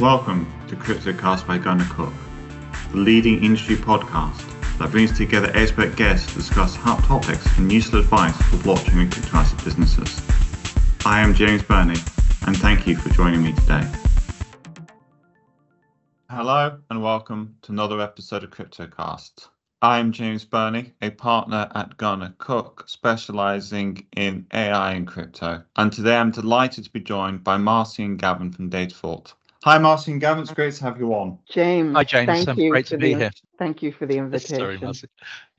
Welcome to CryptoCast by gunnercooke, the leading industry podcast that brings together expert guests to discuss hot topics and useful advice for blockchain and crypto asset businesses. I am James Burnie, and thank you for joining me today. Hello, and welcome to another episode of CryptoCast. I'm James Burnie, a partner at gunnercooke, specializing in AI and crypto. And today I'm delighted to be joined by Marcie and Gavin from Datafort. Hi, Marcie and Gavin. It's great to have you on. James. Hi, James. Thank Um, you great to be the, here. Thank you for the invitation. Sorry, Marcie.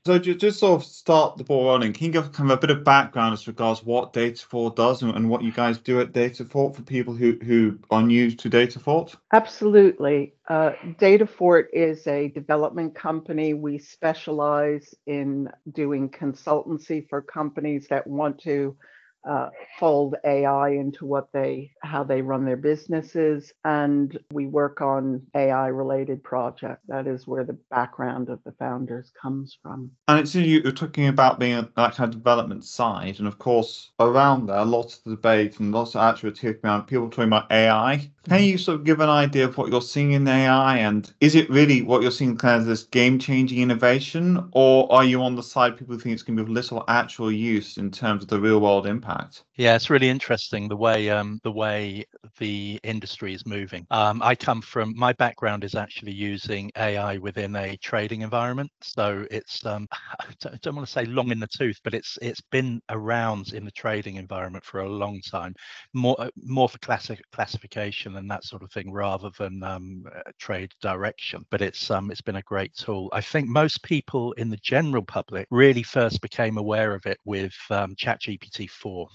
So ju- just sort of start the ball rolling. Can you give kind of a bit of background as regards what Datafort does and, and what you guys do at Datafort for people who, who are new to Datafort? Absolutely. Uh, Datafort is a development company. We specialize in doing consultancy for companies that want to uh, fold AI into what they how they run their businesses, and we work on AI related projects. That is where the background of the founders comes from. And it's you- you're talking about being that kind of development side, and of course around there, lots of debate and lots of activity around people talking about AI. Can you sort of give an idea of what you're seeing in AI, and is it really what you're seeing kind of this game-changing innovation, or are you on the side people think it's going to be of little actual use in terms of the real-world impact? Yeah, it's really interesting the way um, the way the industry is moving. Um, I come from my background is actually using AI within a trading environment, so it's um, I don't, don't want to say long in the tooth, but it's it's been around in the trading environment for a long time, more uh, more for classic classification and that sort of thing rather than um, uh, trade direction. But it's um, it's been a great tool. I think most people in the general public really first became aware of it with um, ChatGPT 4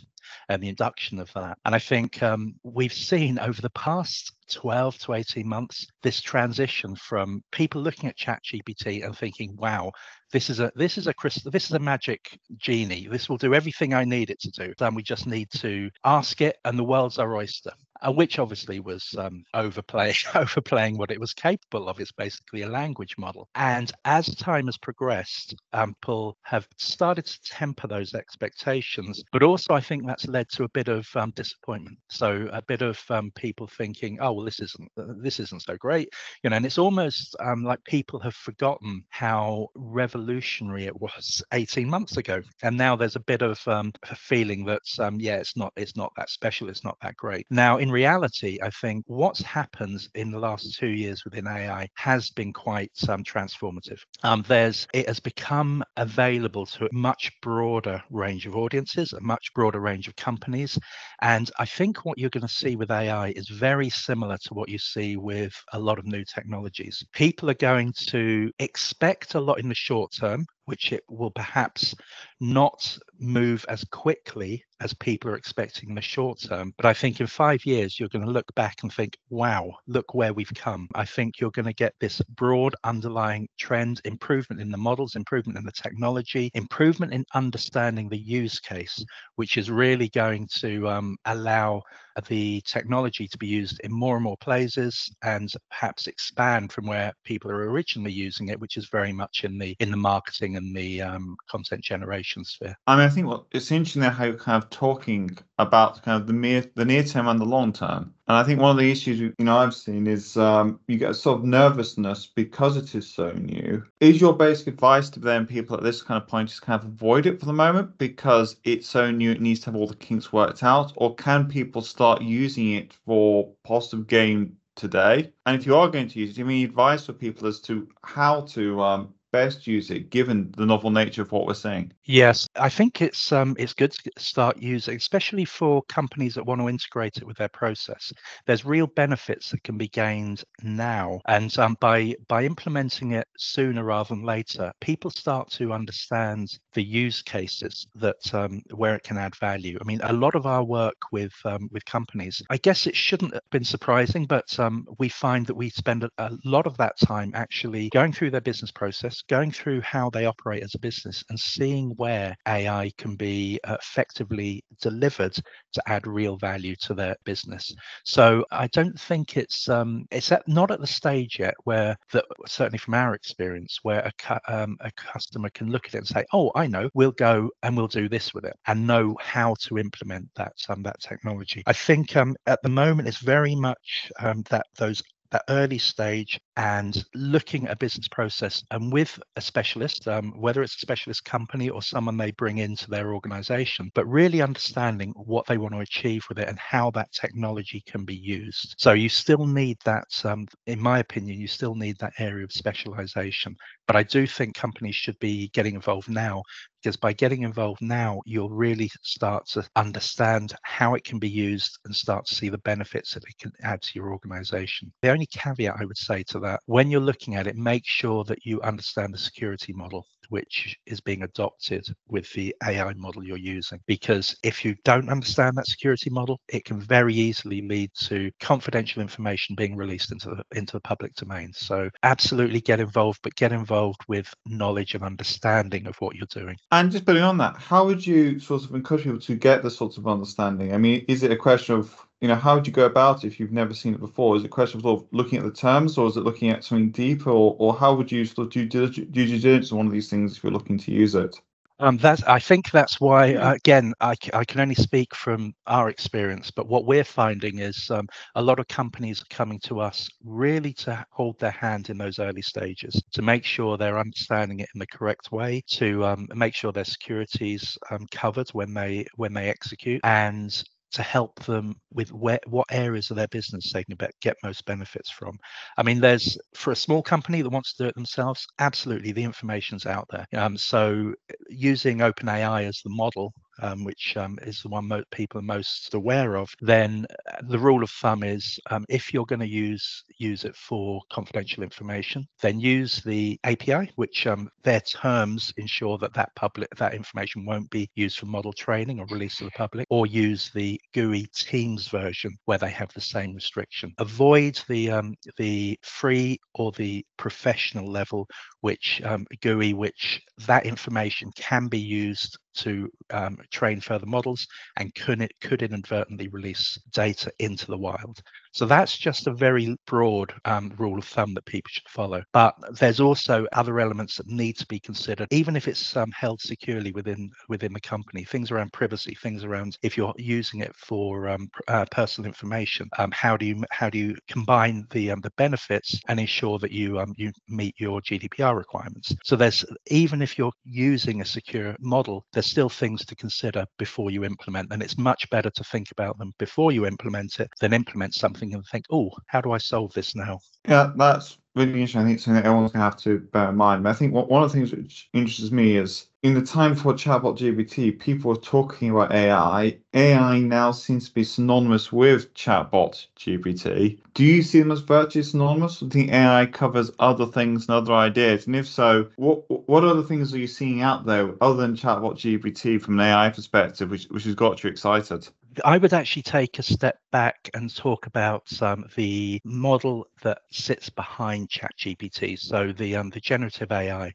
and the induction of that. And I think um, we've seen over the past 12 to 18 months this transition from people looking at ChatGPT and thinking, "Wow, this is a this is a this is a magic genie. This will do everything I need it to do." Then we just need to ask it, and the world's our oyster. Uh, which obviously was um, overplay, overplaying what it was capable of. It's basically a language model. And as time has progressed, um, people have started to temper those expectations. But also, I think that's led to a bit of um, disappointment. So a bit of um, people thinking, "Oh, well, this isn't uh, this isn't so great," you know. And it's almost um, like people have forgotten how revolutionary it was 18 months ago. And now there's a bit of um, a feeling that, yeah, it's not it's not that special. It's not that great. Now, in reality, I think what's happened in the last two years within AI has been quite um, transformative. Um, there's it has become available to a much broader range of audiences, a much broader range of companies, and I think what you're going to see with AI is very similar to what you see with a lot of new technologies. People are going to expect a lot in the short term, which it will perhaps not move as quickly as people are expecting in the short term. But I think in five years, you're going to look back and think, wow, look where we've come. I think you're going to get this broad underlying trend, improvement in the models, improvement in the technology, improvement in understanding the use case, which is really going to um, allow the technology to be used in more and more places and perhaps expand from where people are originally using it, which is very much in the in the marketing and the um, content generation sphere. I mean, I think what it's interesting how you're kind of talking about kind of the near the near term and the long term. And I think one of the issues you know I've seen is um, you get a sort of nervousness because it is so new. Is your basic advice to then people at this kind of point just kind of avoid it for the moment because it's so new it needs to have all the kinks worked out, or can people start using it for positive gain today? And if you are going to use it, do you advice for people as to how to um, best use it given the novel nature of what we're seeing? Yes, I think it's um it's good to start using, especially for companies that want to integrate it with their process. There's real benefits that can be gained now, and um, by by implementing it sooner rather than later, people start to understand the use cases that um, where it can add value. I mean, a lot of our work with um, with companies, I guess it shouldn't have been surprising, but um, we find that we spend a, a lot of that time actually going through their business process, going through how they operate as a business, and seeing where AI can be effectively delivered to add real value to their business. So I don't think it's um, it's at, not at the stage yet where that certainly from our experience where a, cu- um, a customer can look at it and say, oh, I know, we'll go and we'll do this with it, and know how to implement that um, that technology. I think um, at the moment it's very much um, that those that early stage and looking at a business process and with a specialist, um, whether it's a specialist company or someone they bring into their organization, but really understanding what they want to achieve with it and how that technology can be used. So you still need that, um, in my opinion, you still need that area of specialization. But I do think companies should be getting involved now because by getting involved now, you'll really start to understand how it can be used and start to see the benefits that it can add to your organization. The only caveat I would say to that, when you're looking at it, make sure that you understand the security model which is being adopted with the AI model you're using. Because if you don't understand that security model, it can very easily lead to confidential information being released into the into the public domain. So absolutely get involved, but get involved with knowledge and understanding of what you're doing. And just building on that, how would you sort of encourage people to get this sort of understanding? I mean, is it a question of you know, how would you go about it if you've never seen it before? Is it a question of sort of looking at the terms, or is it looking at something deeper, or, or how would you sort of do due diligence on one of these things if you're looking to use it? Um, that's, I think that's why, uh, again, I, I can only speak from our experience, but what we're finding is um, a lot of companies are coming to us really to hold their hand in those early stages, to make sure they're understanding it in the correct way, to um, make sure their security's um, covered when they when they execute, and to help them with where, what areas of their business they can get most benefits from. I mean, there's for a small company that wants to do it themselves, absolutely the information's out there. Um, so using OpenAI as the model um, which um, is the one mo- people are most aware of, then uh, the rule of thumb is um, if you're going to use use it for confidential information, then use the API, which um, their terms ensure that that public that information won't be used for model training or release to the public, or use the GUI Teams version where they have the same restriction. Avoid the um, the free or the professional level, which um, GUI, which that information can be used to um, train further models and could, could inadvertently release data into the wild. So that's just a very broad um, rule of thumb that people should follow. But there's also other elements that need to be considered, even if it's um, held securely within within the company. Things around privacy, things around if you're using it for um, uh, personal information, um, how do you how do you combine the um, the benefits and ensure that you um, you meet your GDPR requirements? So there's even if you're using a secure model, there's still things to consider before you implement, and it's much better to think about them before you implement it than implement something something and think, oh, how do I solve this now? Yeah, that's really interesting. I think something that everyone's going to have to bear in mind. But I think one of the things which interests me is in the time for chatbot GPT, people were talking about AI. AI now seems to be synonymous with chatbot GPT. Do you see them as virtually synonymous? Do think AI covers other things and other ideas? And if so, what what other things are you seeing out there other than chatbot GPT from an AI perspective, which which has got you excited? I would actually take a step back and talk about um, the model that sits behind ChatGPT. So the um, the generative AI.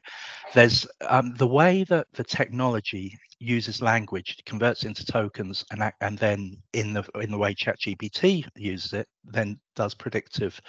There's um, the way that the technology uses language, converts into tokens, and and then in the in the way ChatGPT uses it, then does predictive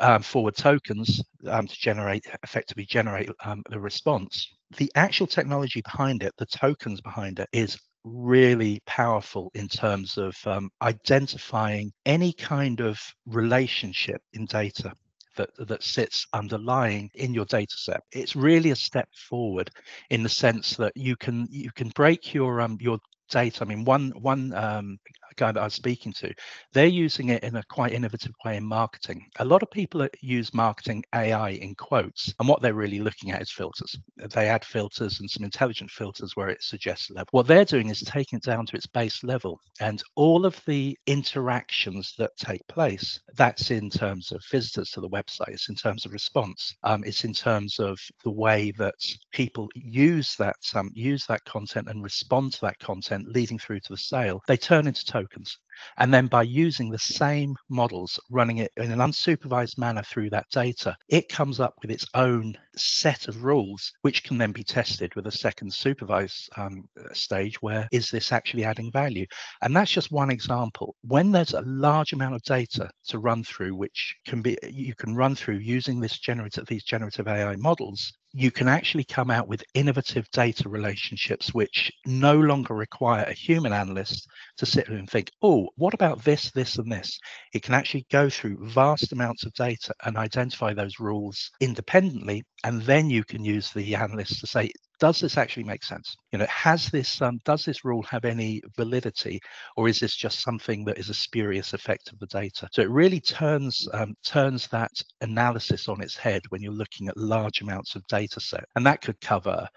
um, forward tokens um, to generate effectively generate um, the response. The actual technology behind it, the tokens behind it, is really powerful in terms of um, identifying any kind of relationship in data that, that sits underlying in your data set. It's really a step forward in the sense that you can you can break your um your data. I mean, one one um, guy that I was speaking to, they're using it in a quite innovative way in marketing. A lot of people use marketing AI in quotes, and what they're really looking at is filters. They add filters and some intelligent filters where it suggests level. What they're doing is taking it down to its base level, and all of the interactions that take place. That's in terms of visitors to the website. It's in terms of response. Um, it's in terms of the way that people use that um, use that content and respond to that content, leading through to the sale. They turn into tokens. And then by using the same models, running it in an unsupervised manner through that data, it comes up with its own set of rules, which can then be tested with a second supervised um, stage where is this actually adding value? And that's just one example. When there's a large amount of data to run through, which can be you can run through using this generative these generative AI models, you can actually come out with innovative data relationships which no longer require a human analyst to sit there and think, oh, what about this, this, and this? It can actually go through vast amounts of data and identify those rules independently. And then you can use the analyst to say, does this actually make sense? You know, has this um, does this rule have any validity, or is this just something that is a spurious effect of the data? So it really turns um, turns that analysis on its head when you're looking at large amounts of data set, and that could cover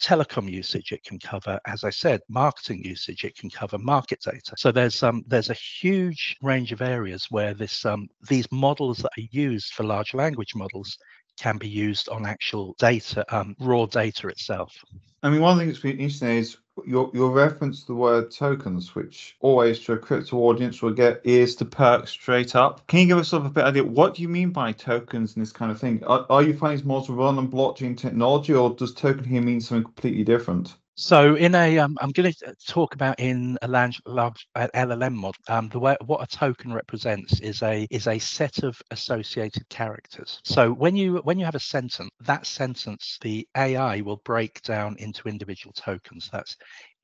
telecom usage it can cover as i said marketing usage it can cover market data so there's um there's a huge range of areas where this um these models that are used for large language models can be used on actual data, um, raw data itself. I mean, one thing that's been interesting is your your reference to the word tokens, which always to a crypto audience will get ears to perk straight up. Can you give us sort of a bit of idea what do you mean by tokens and this kind of thing? Are, are you finding these models run on blockchain technology, or does token here mean something completely different? So in a, I'm going to talk about in a large, large uh, LLM model. Um, the way what a token represents is a is a set of associated characters. So when you when you have a sentence, that sentence the AI will break down into individual tokens. That's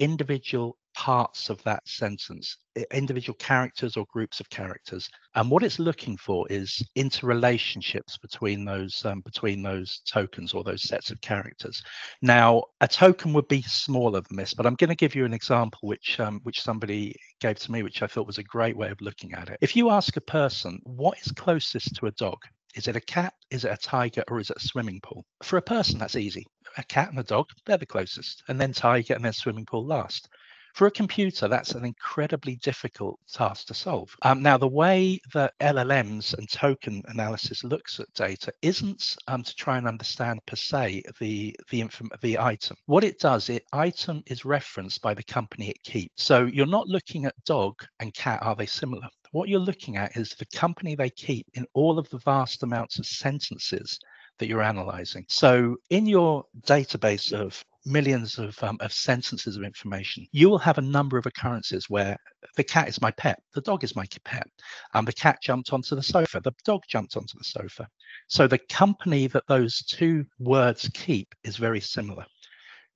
individual parts of that sentence, individual characters or groups of characters. And what it's looking for is interrelationships between those um, between those tokens or those sets of characters. Now, a token would be smaller than this, but I'm going to give you an example which um, which somebody gave to me, which I thought was a great way of looking at it. If you ask a person what is closest to a dog, is it a cat? Is it a tiger? Or is it a swimming pool? For a person, that's easy. A cat and a dog, they're the closest. And then tiger and then swimming pool last. For a computer, that's an incredibly difficult task to solve. Um, now, the way that LLMs and token analysis looks at data isn't um, to try and understand per se the the, the item. What it does, it item is referenced by the company it keeps. So you're not looking at dog and cat. Are they similar? What you're looking at is the company they keep in all of the vast amounts of sentences that you're analyzing. So in your database of millions of, um, of sentences of information, you will have a number of occurrences where the cat is my pet, the dog is my pet, and the cat jumped onto the sofa, the dog jumped onto the sofa. So the company that those two words keep is very similar.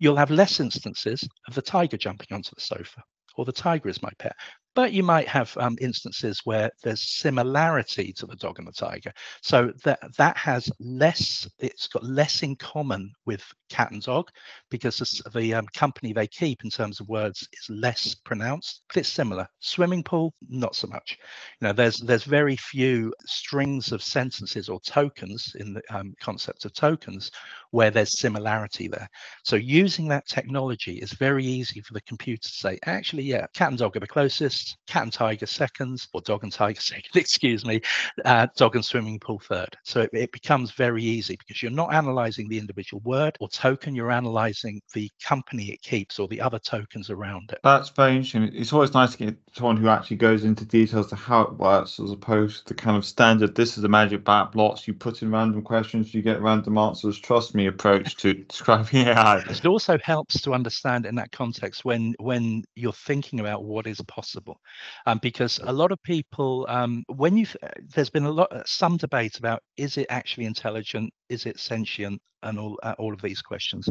You'll have less instances of the tiger jumping onto the sofa or the tiger is my pet but you might have um, instances where there's similarity to the dog and the tiger. So that that has less, it's got less in common with cat and dog because the, the um, company they keep in terms of words is less pronounced. But it's similar. Swimming pool, not so much. You know, there's there's very few strings of sentences or tokens in the um, concept of tokens where there's similarity there. So using that technology is very easy for the computer to say, actually, yeah, cat and dog are the closest cat and tiger seconds, or dog and tiger second, excuse me, uh, dog and swimming pool third. So it, it, becomes very easy because you're not analyzing the individual word or token, you're analyzing the company it keeps or the other tokens around it. That's very interesting. It's always nice to get someone who actually goes into details to how it works as opposed to the kind of standard, this is a magic bat blocks, you put in random questions, you get random answers, trust me approach to describing AI. It also helps to understand in that context when when you're thinking about what is possible um, because a lot of people, um, when you, there's been a lot, some debate about is it actually intelligent, is it sentient, and all uh, all of these questions.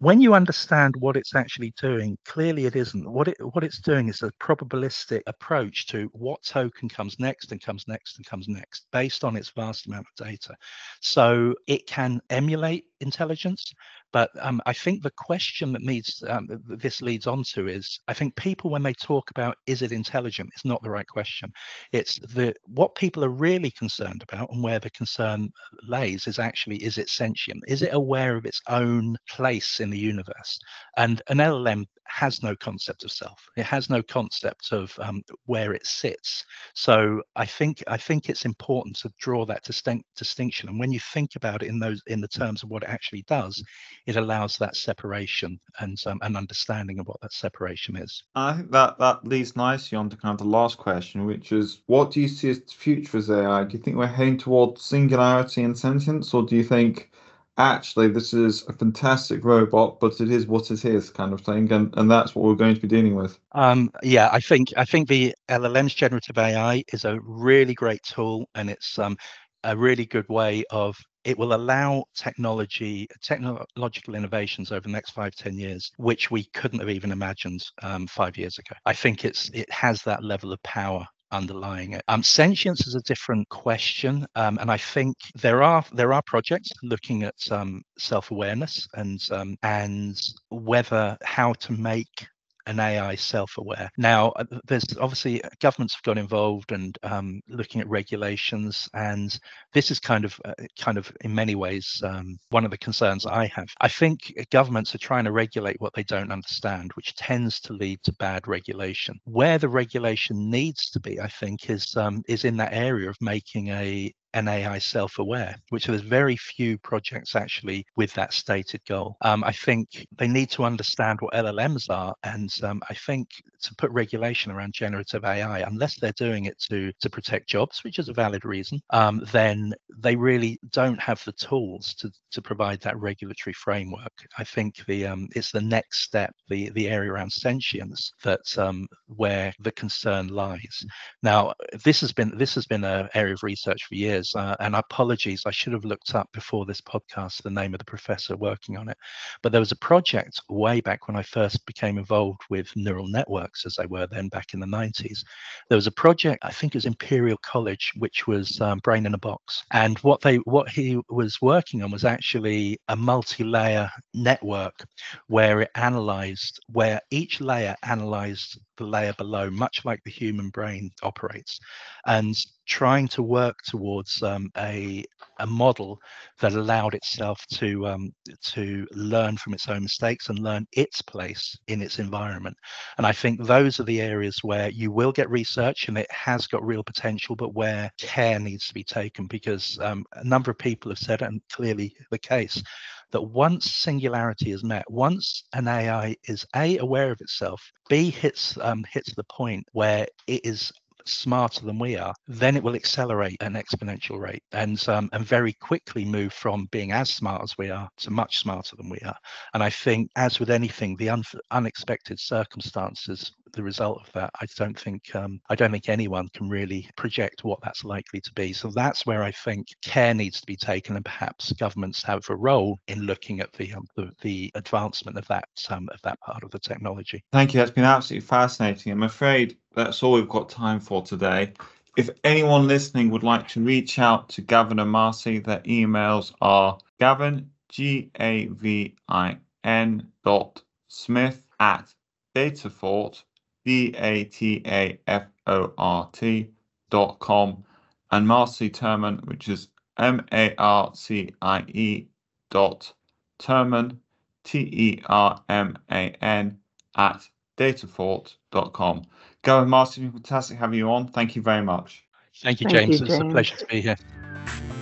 When you understand what it's actually doing, clearly it isn't. What it what it's doing is a probabilistic approach to what token comes next and comes next and comes next, based on its vast amount of data. So it can emulate intelligence, but um, I think the question that um, this leads on to is I think people when they talk about is it intelligent, it's not the right question. It's the what people are really concerned about and where the concern lays is actually is it sentient? Is it aware of its own place in the universe? And an LLM has no concept of self. It has no concept of um, where it sits. So I think I think it's important to draw that distinct distinction. And when you think about it in those in the terms of what it actually does, it allows that separation and um, an understanding of what that separation is. I think that that leads nicely on to kind of the last question, which is what do you see as the future as AI? Do you think we're heading towards singularity and sentience, or do you think actually this is a fantastic robot, but it is what it is kind of thing, and and that's what we're going to be dealing with. Um, yeah, I think I think the LLM's generative AI is a really great tool, and it's um, a really good way of it will allow technology, technological innovations over the next five, ten years, which we couldn't have even imagined um, five years ago. I think it's it has that level of power underlying it. Um, sentience is a different question, um, and I think there are there are projects looking at um, self awareness and um, and whether how to make an AI self-aware. Now, uh, there's obviously uh, governments have got involved and um, looking at regulations, and this is kind of, uh, kind of in many ways, um, one of the concerns I have. I think governments are trying to regulate what they don't understand, which tends to lead to bad regulation. Where the regulation needs to be, I think, is um, is in that area of making a an AI self-aware, which there's very few projects actually with that stated goal. Um, I think they need to understand what LLMs are, and um, I think to put regulation around generative AI, unless they're doing it to to protect jobs, which is a valid reason, um, then they really don't have the tools to to provide that regulatory framework. I think the um, it's the next step, the the area around sentience, that um, where the concern lies. Now, this has been this has been an area of research for years years. Uh, and apologies, I should have looked up before this podcast the name of the professor working on it. But there was a project way back when I first became involved with neural networks, as they were then back in the 90s. There was a project, I think it was Imperial College, which was um, Brain in a Box. And what they what he was working on was actually a multi-layer network where it analyzed where each layer analyzed the layer below, much like the human brain operates, and trying to work towards um, a a model that allowed itself to um, to learn from its own mistakes and learn its place in its environment. And I think those are the areas where you will get research and it has got real potential, but where care needs to be taken because um, a number of people have said, and clearly the case, that once singularity is met, once an AI is a aware of itself, b hits um, hits the point where it is smarter than we are, then it will accelerate an exponential rate and um, and very quickly move from being as smart as we are to much smarter than we are. And I think, as with anything, the un- unexpected circumstances the result of that, I don't think um, I don't think anyone can really project what that's likely to be. So that's where I think care needs to be taken, and perhaps governments have a role in looking at the um, the, the, advancement of that um, of that part of the technology. Thank you. That's been absolutely fascinating. I'm afraid that's all we've got time for today. If anyone listening would like to reach out to Gavin and Marcie, their emails are Gavin G A V I N dot Smith at Datafort D A T A F O R T dot com and Marcie Terman, which is M A R C I E dot Terman, T E R M A N at datafort.com. Go and Marcie, fantastic having you on. Thank you very much. Thank you, James. Thank you, James. It's a pleasure to be here.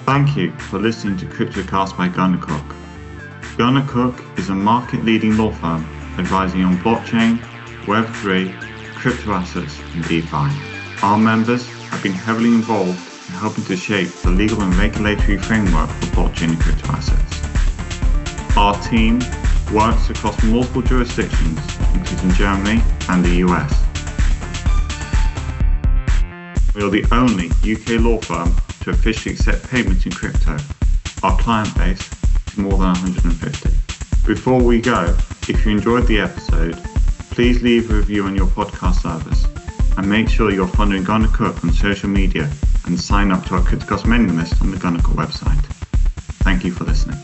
Thank you for listening to CryptoCast by gunnercooke. Gunnar Cook is a market leading law firm advising on blockchain, Web3, crypto assets and DeFi. Our members have been heavily involved in helping to shape the legal and regulatory framework for blockchain and crypto assets. Our team works across multiple jurisdictions, including Germany and the US. We are the only UK law firm to officially accept payments in crypto. Our client base is more than 150. Before we go, if you enjoyed the episode, please leave a review on your podcast service and make sure you're following gunnercooke on social media and sign up to our CryptoCast mailing list on the gunnercooke website. Thank you for listening.